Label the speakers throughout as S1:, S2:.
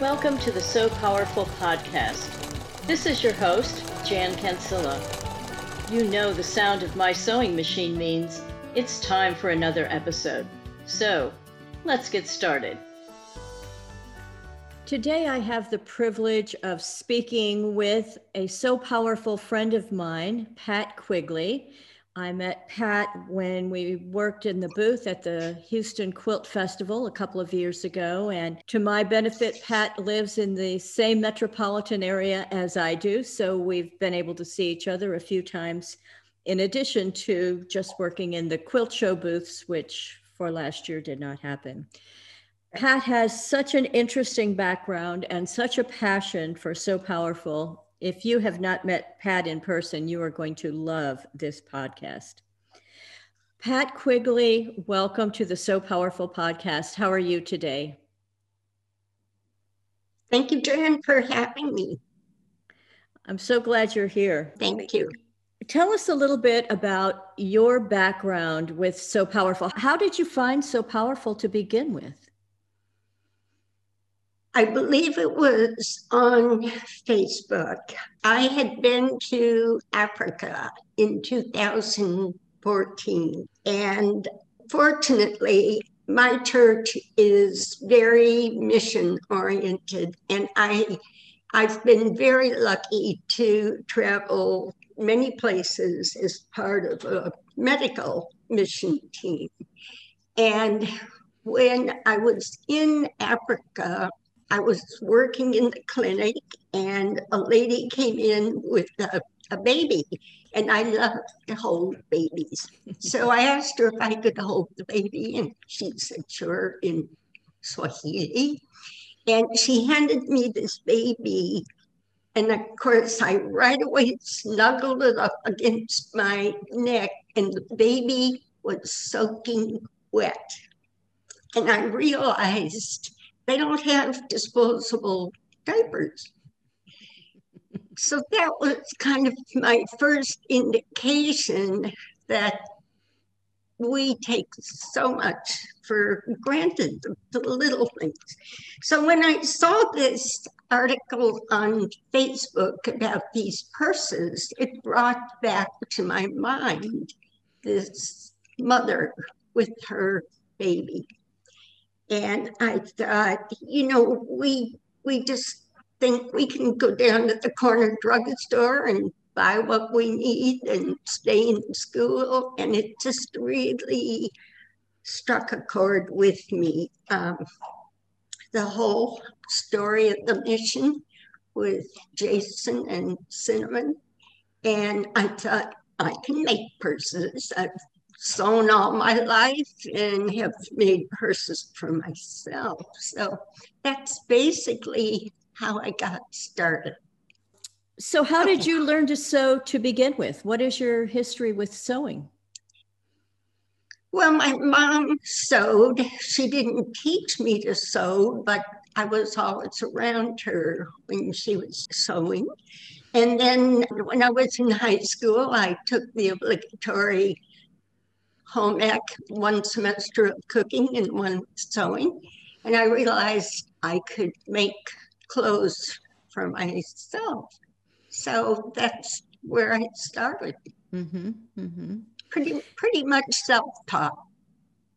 S1: Welcome to the Sew Powerful podcast. This is your host, Jan Cancilla. You know the sound of my sewing machine means it's time for another episode. So, let's get started. Today, I have the privilege of speaking with a so powerful friend of mine, Pat Quigley. I met Pat when we worked in the booth at the Houston Quilt Festival a couple of years ago. And to my benefit, Pat lives in the same metropolitan area as I do. So we've been able to see each other a few times, in addition to just working in the quilt show booths, which for last year did not happen. Pat has such an interesting background and such a passion for Sew Powerful if you have not met Pat in person, you are going to love this podcast. Pat Quigley, welcome to the Sew Powerful podcast. How are you today?
S2: Thank you, Jan, for having me.
S1: I'm so glad you're here.
S2: Thank you.
S1: Tell us a little bit about your background with Sew Powerful. How did you find Sew Powerful to begin with?
S2: I believe it was on Facebook. I had been to Africa in 2014, and fortunately, my church is very mission oriented, and I I've been very lucky to travel many places as part of a medical mission team. And when I was in Africa, I was working in the clinic and a lady came in with a, a baby and I love to hold babies. so I asked her if I could hold the baby and she said, sure, in Swahili. And she handed me this baby. And of course, I right away snuggled it up against my neck, and the baby was soaking wet. And I realized they don't have disposable diapers. So that was kind of my first indication that we take so much for granted, the little things. So when I saw this article on Facebook about these purses, it brought back to my mind this mother with her baby. And I thought, you know, we we just think we can go down to the corner drugstore and buy what we need and stay in school. And it just really struck a chord with me. Um, the whole story of the mission with Jason and Cinnamon. And I thought, I can make purses. I've sewn all my life and have made purses for myself. So that's basically how I got started.
S1: So, how did you learn to sew to begin with? What is your history with sewing?
S2: Well, my mom sewed. She didn't teach me to sew, but I was always around her when she was sewing. And then when I was in high school, I took the obligatory home ec, one semester of cooking and one sewing. And I realized I could make clothes for myself. So that's where I started. Mm-hmm, mm-hmm. Pretty, pretty much self-taught.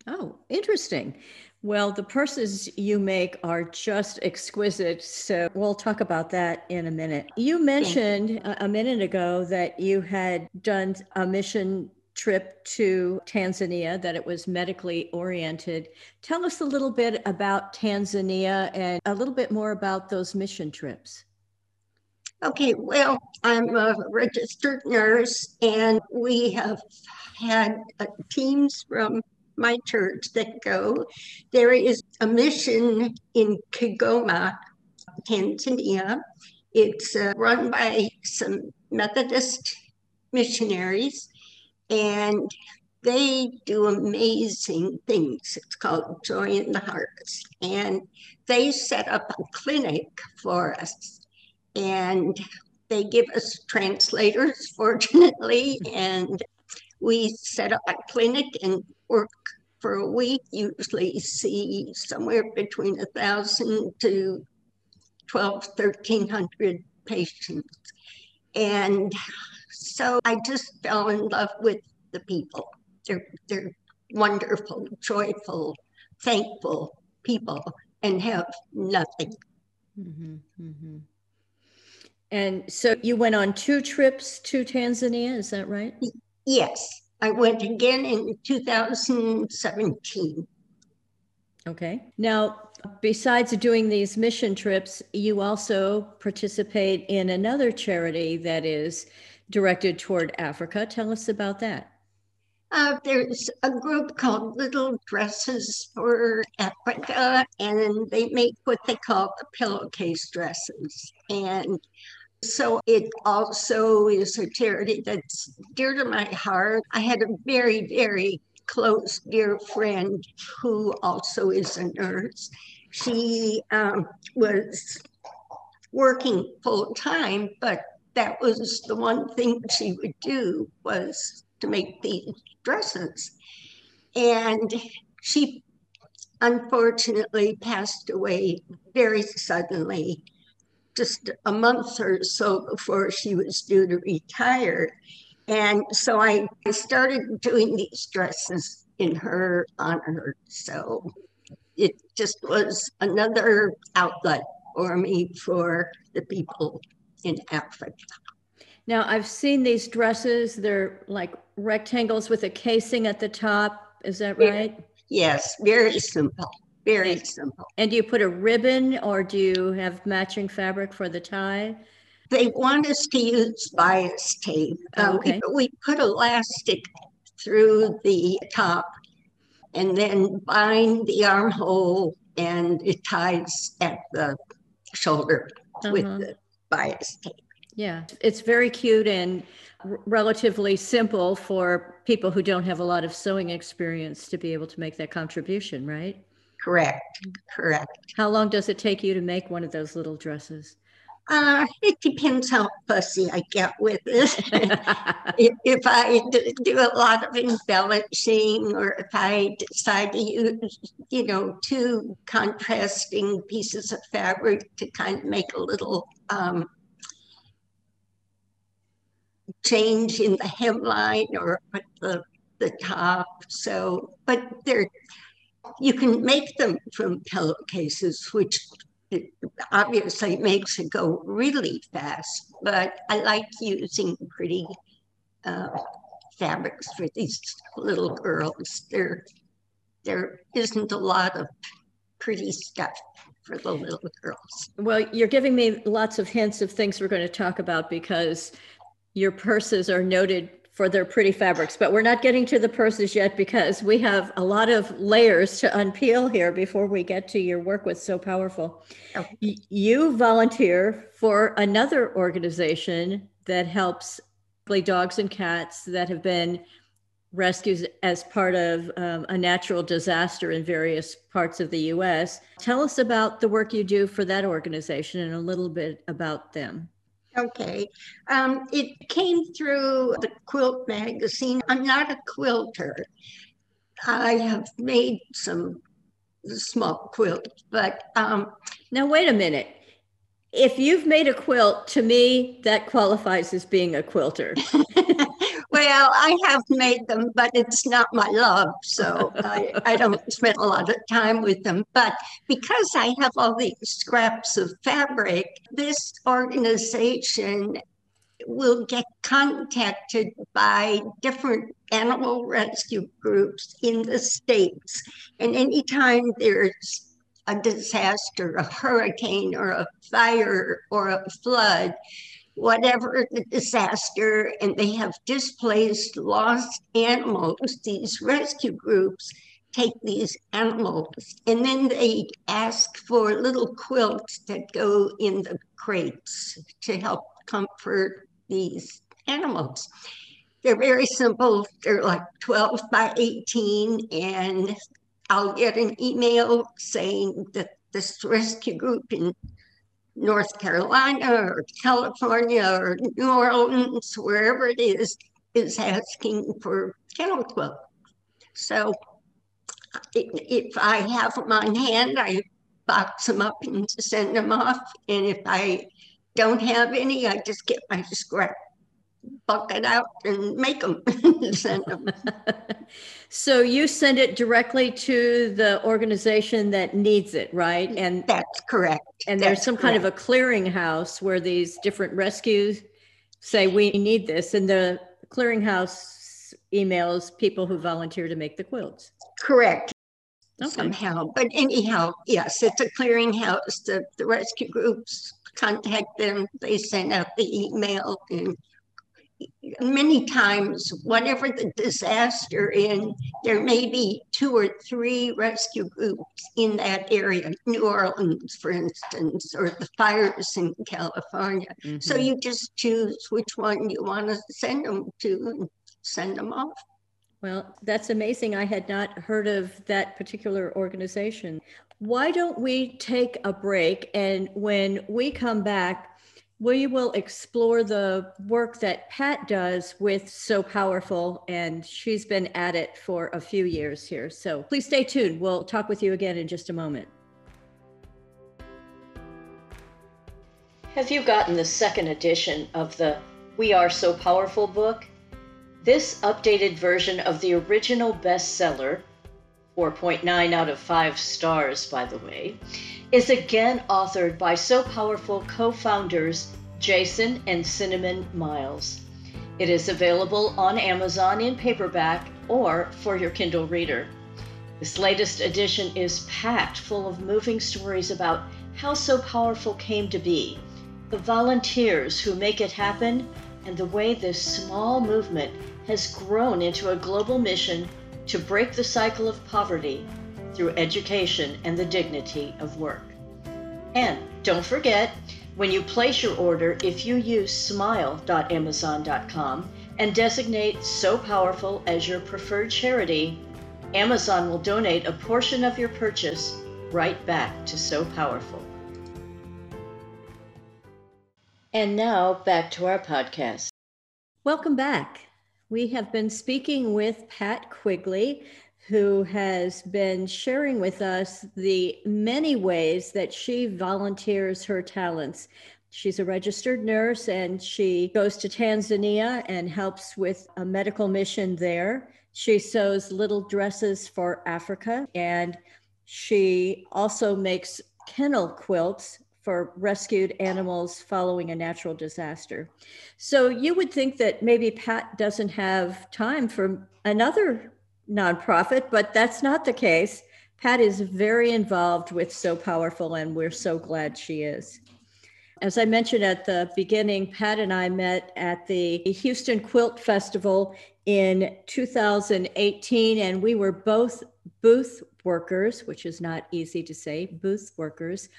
S1: Oh, interesting. Well, the purses you make are just exquisite. So we'll talk about that in a minute. You mentioned a minute ago that you had done a mission trip to Tanzania, that it was medically oriented. Tell us a little bit about Tanzania and a little bit more about those mission trips.
S2: Okay, well, I'm a registered nurse, and we have had uh, teams from my church that go. There is a mission in Kigoma, Tanzania. It's uh, run by some Methodist missionaries, and they do amazing things. It's called Joy in the Harvest. And they set up a clinic for us. And they give us translators, fortunately. And we set up a clinic and work for a week, usually see somewhere between a thousand to 12, 1300 patients. And so I just fell in love with the people. They're, they're wonderful, joyful, thankful people and have nothing. Mm-hmm,
S1: mm-hmm. And so you went on two trips to Tanzania, is that right?
S2: Yes. I went again in 2017.
S1: Okay. Now, besides doing these mission trips, you also participate in another charity that is directed toward Africa. Tell us about that.
S2: Uh, there's a group called Little Dresses for Africa, and they make what they call the pillowcase dresses. And so it also is a charity that's dear to my heart. I had a very, very close, dear friend who also is a nurse. She um, was working full time, but that was the one thing she would do was to make these dresses. And she unfortunately passed away very suddenly just a month or so before she was due to retire. And so I, I started doing these dresses in her honor. So it just was another outlet for me for the people in Africa.
S1: Now, I've seen these dresses, they're like rectangles with a casing at the top. Is that right?
S2: Yes, very simple. Very simple.
S1: And do you put a ribbon or do you have matching fabric for the tie?
S2: They want us to use bias tape. Uh, okay. we, we put elastic through the top and then bind the armhole and it ties at the shoulder uh-huh. with the bias tape.
S1: Yeah, it's very cute and r- relatively simple for people who don't have a lot of sewing experience to be able to make that contribution, right?
S2: Correct, correct.
S1: How long does it take you to make one of those little dresses?
S2: Uh, it depends how fussy I get with it. if, if I do a lot of embellishing or if I decide to use, you know, two contrasting pieces of fabric to kind of make a little um, change in the hemline or at the, the top. So, but they're you can make them from pillowcases, which obviously makes it go really fast. But I like using pretty uh, fabrics for these little girls. There, there isn't a lot of pretty stuff for the little girls.
S1: Well, you're giving me lots of hints of things we're going to talk about because your purses are noted for their pretty fabrics, but we're not getting to the purses yet because we have a lot of layers to unpeel here before we get to your work with Sew Powerful. You volunteer for another organization that helps play dogs and cats that have been rescued as part of um, a natural disaster in various parts of the US. Tell us about the work you do for that organization and a little bit about them.
S2: Okay. Um, it came through the quilt magazine. I'm not a quilter. I have made some small quilts, but um,
S1: now wait a minute. If you've made a quilt, to me, that qualifies as being a quilter.
S2: Well, I have made them, but it's not my love. So I, I don't spend a lot of time with them. But because I have all these scraps of fabric, this organization will get contacted by different animal rescue groups in the States. And anytime there's a disaster, a hurricane, or a fire, or a flood, whatever the disaster, and they have displaced, lost animals. These rescue groups take these animals and then they ask for little quilts that go in the crates to help comfort these animals. They're very simple. They're like 12 by 18, and I'll get an email saying that this rescue group in North Carolina or California or New Orleans, wherever it is, is asking for kennel quilt. So if I have them on hand, I box them up and send them off. And if I don't have any, I just get my scrap bucket out and make them send them.
S1: so you send it directly to the organization that needs it, right? And
S2: that's correct.
S1: And there's some correct. kind of a clearinghouse where these different rescues say we need this, and the clearinghouse emails people who volunteer to make the quilts.
S2: Correct. Okay. Somehow, but anyhow, yes, it's a clearinghouse. The, the rescue groups contact them. They send out the email and many times, whatever the disaster in, there may be two or three rescue groups in that area, New Orleans, for instance, or the fires in California. Mm-hmm. So you just choose which one you want to send them to and send them off.
S1: Well, that's amazing. I had not heard of that particular organization. Why don't we take a break? And when we come back, we will explore the work that Pat does with Sew Powerful, and she's been at it for a few years here. So please stay tuned. We'll talk with you again in just a moment. Have you gotten the second edition of the We Are Sew Powerful book? This updated version of the original bestseller, 4.9 out of 5 stars, by the way, is again authored by Sew Powerful co founders Jason and Cinnamon Miles. It is available on Amazon in paperback or for your Kindle reader. This latest edition is packed full of moving stories about how Sew Powerful came to be, the volunteers who make it happen, and the way this small movement has grown into a global mission to break the cycle of poverty through education and the dignity of work. And don't forget, when you place your order, if you use smile.amazon.com and designate Sew Powerful as your preferred charity, Amazon will donate a portion of your purchase right back to Sew Powerful. And now back to our podcast. Welcome back. We have been speaking with Pat Quigley, who has been sharing with us the many ways that she volunteers her talents. She's a registered nurse and she goes to Tanzania and helps with a medical mission there. She sews little dresses for Africa and she also makes kennel quilts for rescued animals following a natural disaster. So you would think that maybe Pat doesn't have time for another nonprofit, but that's not the case. Pat is very involved with Sew Powerful, and we're so glad she is. As I mentioned at the beginning, Pat and I met at the Houston Quilt Festival in 2018, and we were both booth workers, which is not easy to say, booth workers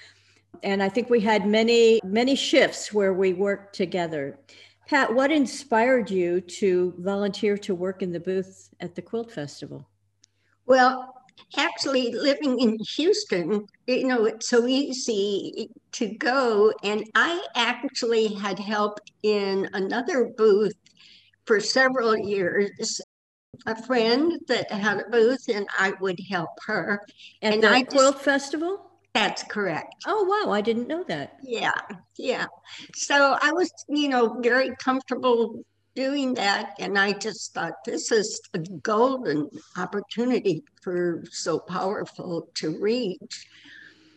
S1: and I think we had many, many shifts where we worked together. Pat, what inspired you to volunteer to work in the booth at the Quilt Festival?
S2: Well, actually, living in Houston, you know, it's so easy to go. And I actually had helped in another booth for several years. A friend that had a booth, and I would help her.
S1: At
S2: and
S1: the
S2: I
S1: Quilt just, Festival?
S2: That's correct.
S1: Oh, wow. I didn't know that.
S2: Yeah. Yeah. So I was, you know, very comfortable doing that. And I just thought this is a golden opportunity for Sew Powerful to reach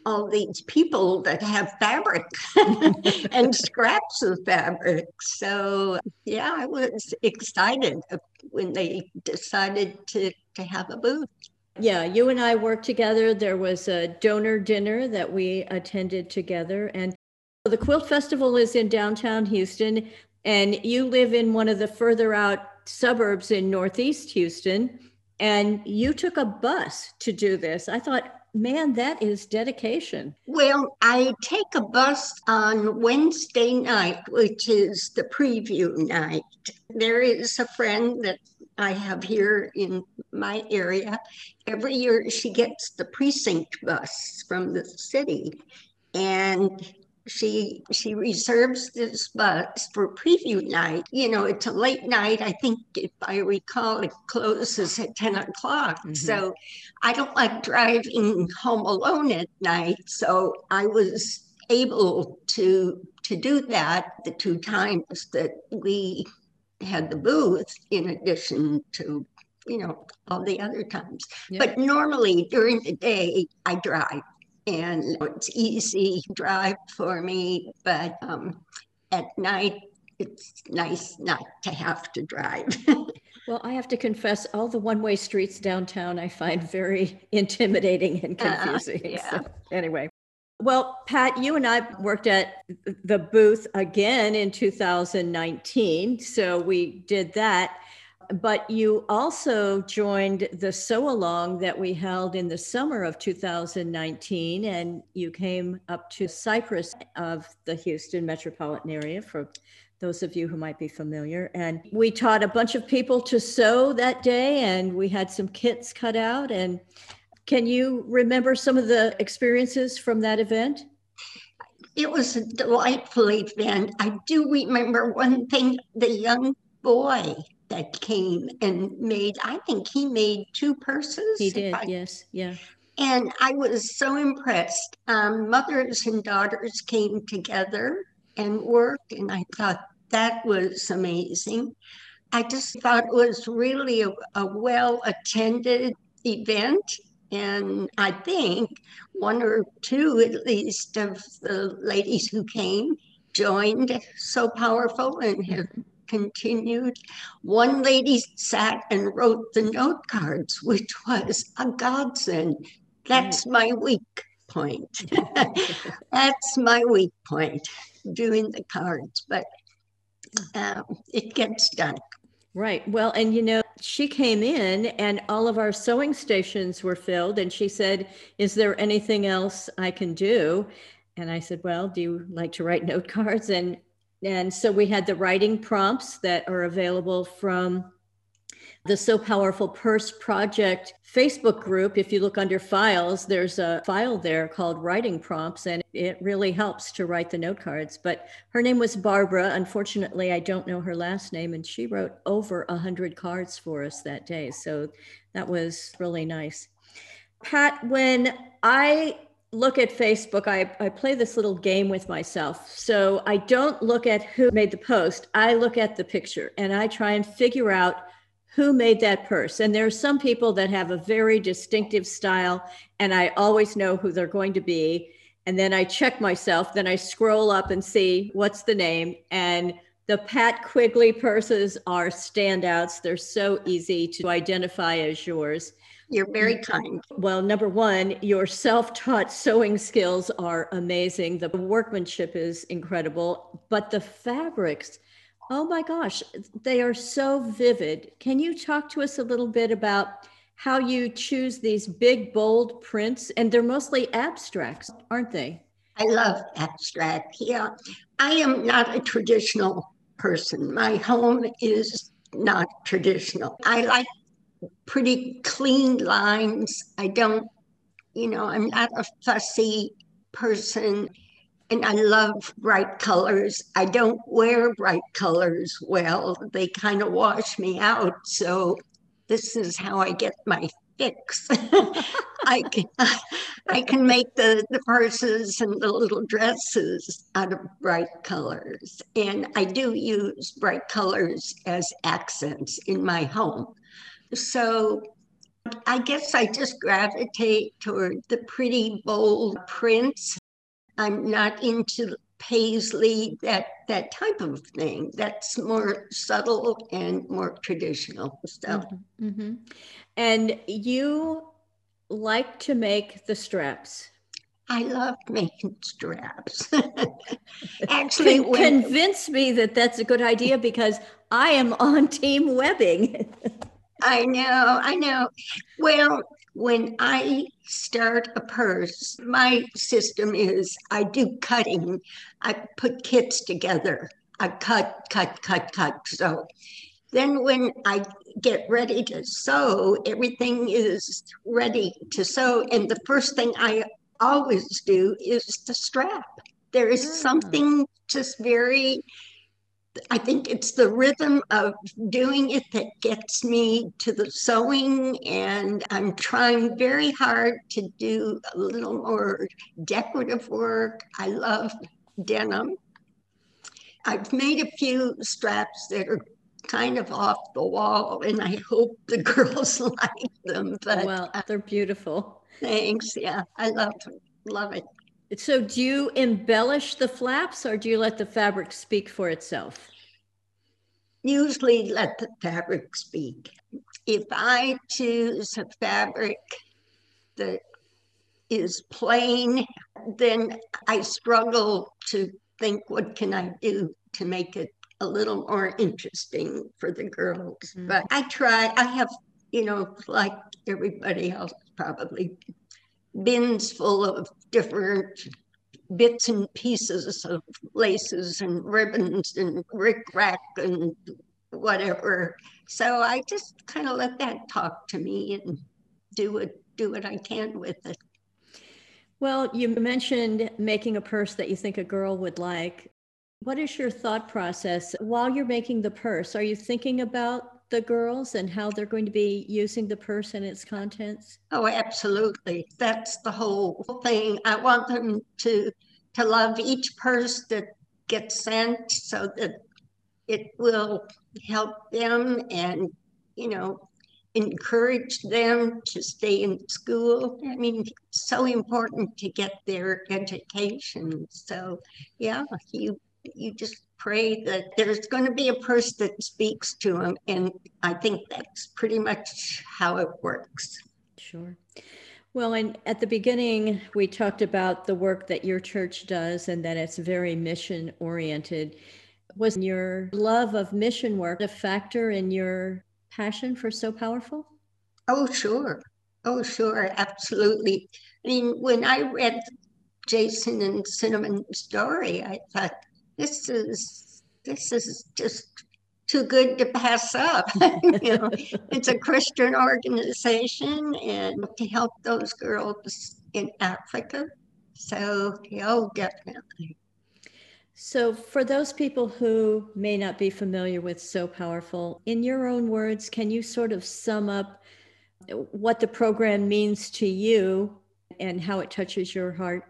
S2: all these people that have fabric and scraps of fabric. So, yeah, I was excited when they decided to, to have a booth.
S1: Yeah, you and I worked together. There was a donor dinner that we attended together. And the Quilt Festival is in downtown Houston, and you live in one of the further out suburbs in Northeast Houston. And you took a bus to do this. I thought, man, that is dedication.
S2: Well, I take a bus on Wednesday night, which is the preview night. There is a friend that I have here in my area. Every year she gets the precinct bus from the city. And she she reserves this bus for preview night. You know, it's a late night. I think if I recall, it closes at 10 o'clock. Mm-hmm. So I don't like driving home alone at night. So I was able to to do that the two times that we had the booth in addition to you know all the other times. But normally during the day i drive. And it's easy drive for me but um, at night it's nice not to have to drive.
S1: Well i have to confess all the one-way streets downtown i find very intimidating and uh, confusing. Uh, yeah. So, anyway well, Pat, you and I worked at the booth again in 2019. So we did that. But you also joined the sew along that we held in the summer of 2019, and you came up to Cypress of the Houston metropolitan area for those of you who might be familiar. And we taught a bunch of people to sew that day, and we had some kits cut out. And can you remember some of the experiences from that event?
S2: It was a delightful event. I do remember one thing the young boy that came and made, I think he made two purses.
S1: He did, I, yes, yeah.
S2: And I was so impressed. Um, mothers and daughters came together and worked, and I thought that was amazing. I just thought it was really a, a well attended event and I think one or two, at least, of the ladies who came joined Sew Powerful and have continued. One lady sat and wrote the note cards, which was a godsend. That's my weak point. That's my weak point, doing the cards, but um, it gets done.
S1: Right. Well, and you know, she came in and all of our sewing stations were filled. And she said, Is there anything else I can do? And I said, Well, do you like to write note cards? And and so we had the writing prompts that are available from the Sew Powerful Purse Project Facebook group. If you look under files, there's a file there called Writing Prompts, and it really helps to write the note cards. But her name was Barbara. Unfortunately, I don't know her last name, and she wrote over a hundred cards for us that day. So that was really nice. Pat, when I look at Facebook, I, I play this little game with myself. So I don't look at who made the post, I look at the picture and I try and figure out who made that purse. And there are some people that have a very distinctive style, and I always know who they're going to be. And then I check myself, then I scroll up and see what's the name. And the Pat Quigley purses are standouts. They're so easy to identify as yours.
S2: You're very kind.
S1: Well, number one, your self taught sewing skills are amazing. The workmanship is incredible, but the fabrics Oh my gosh, they are so vivid. Can you talk to us a little bit about how you choose these big, bold prints? And they're mostly abstracts, aren't they?
S2: I love abstract. Yeah. I am not a traditional person. My home is not traditional. I like pretty clean lines. I don't, you know, I'm not a fussy person and I love bright colors. I don't wear bright colors well, they kind of wash me out. So this is how I get my fix. I can I can make the, the purses and the little dresses out of bright colors. And I do use bright colors as accents in my home. So I guess I just gravitate toward the pretty bold prints I'm not into paisley, that that type of thing. That's more subtle and more traditional stuff. Mm-hmm, mm-hmm.
S1: And you like to make the straps.
S2: I love making straps. Actually,
S1: Con- when... convince me that that's a good idea because I am on team webbing.
S2: I know, I know. Well, when I start a purse, my system is I do cutting. I put kits together. I cut, cut, cut, cut. So then when I get ready to sew, everything is ready to sew. And the first thing I always do is the strap. There is ah. something just very I think it's the rhythm of doing it that gets me to the sewing, and I'm trying very hard to do a little more decorative work. I love denim. I've made a few straps that are kind of off the wall, and I hope the girls like them. But
S1: well, uh, they're beautiful.
S2: Thanks. Yeah, I love love it.
S1: So, do you embellish the flaps, or do you let the fabric speak for itself?
S2: Usually, let the fabric speak. If I choose a fabric that is plain, then I struggle to think what can I do to make it a little more interesting for the girls. Mm-hmm. But I try, I have, you know, like everybody else probably, bins full of different bits and pieces of laces and ribbons and rickrack and whatever. So I just kind of let that talk to me and do what do what I can with it.
S1: Well, you mentioned making a purse that you think a girl would like. What is your thought process while you're making the purse? Are you thinking about the girls and how they're going to be using the purse and its contents?
S2: Oh, absolutely. That's the whole thing. I want them to to love each purse that gets sent so that it will help them and you know encourage them to stay in school. I mean, so important to get their education. So, yeah, you you just pray that there's going to be a person that speaks to them. And I think that's pretty much how it works.
S1: Sure. Well, and at the beginning, we talked about the work that your church does and that it's very mission oriented. Was your love of mission work a factor in your passion for Sew Powerful?
S2: Oh, sure. Oh, sure. Absolutely. I mean, when I read Jason and Cinnamon's story, I thought, this is this is just too good to pass up. you know, it's a Christian organization and to help those girls in Africa. So, oh, definitely.
S1: So, for those people who may not be familiar with Sew Powerful, in your own words, can you sort of sum up what the program means to you and how it touches your heart?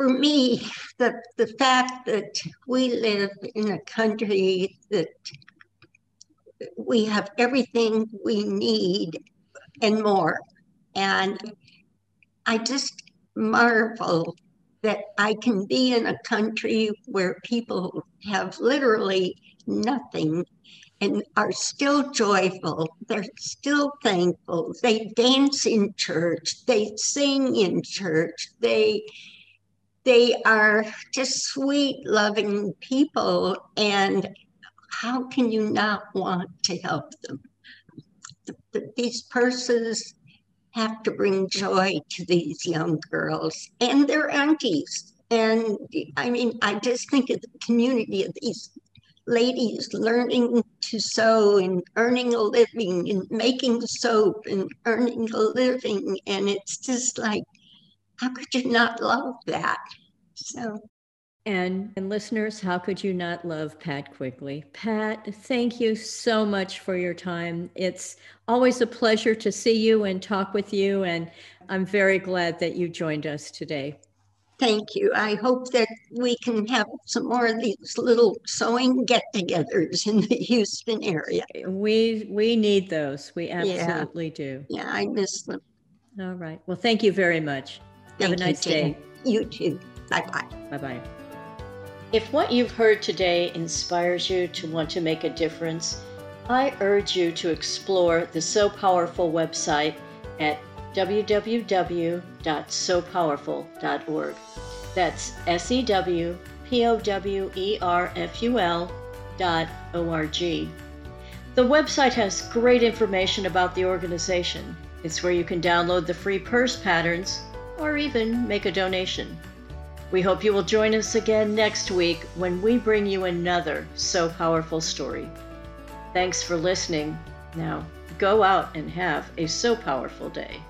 S2: For me, the, the fact that we live in a country that we have everything we need and more. And I just marvel that I can be in a country where people have literally nothing and are still joyful. They're still thankful. They dance in church. They sing in church. They they are just sweet, loving people. And how can you not want to help them? The, the, these purses have to bring joy to these young girls and their aunties. And I mean, I just think of the community of these ladies learning to sew and earning a living and making soap and earning a living. And it's just like, how could you not love that? So,
S1: and, and listeners, how could you not love Pat Quigley? Pat, thank you so much for your time. It's always a pleasure to see you and talk with you, and I'm very glad that you joined us today.
S2: Thank you. I hope that we can have some more of these little sewing get-togethers in the Houston area.
S1: We we need those. We absolutely
S2: yeah.
S1: do.
S2: Yeah, I miss them.
S1: All right. Well, thank you very much.
S2: Thank
S1: have a nice day.
S2: You too. Bye bye.
S1: Bye bye. If what you've heard today inspires you to want to make a difference, I urge you to explore the Sew Powerful website at www.sewpowerful.org. That's S E W P O W E R F U L dot O R G. The website has great information about the organization. It's where you can download the free purse patterns or even make a donation. We hope you will join us again next week when we bring you another Sew Powerful story. Thanks for listening. Now, go out and have a so powerful day.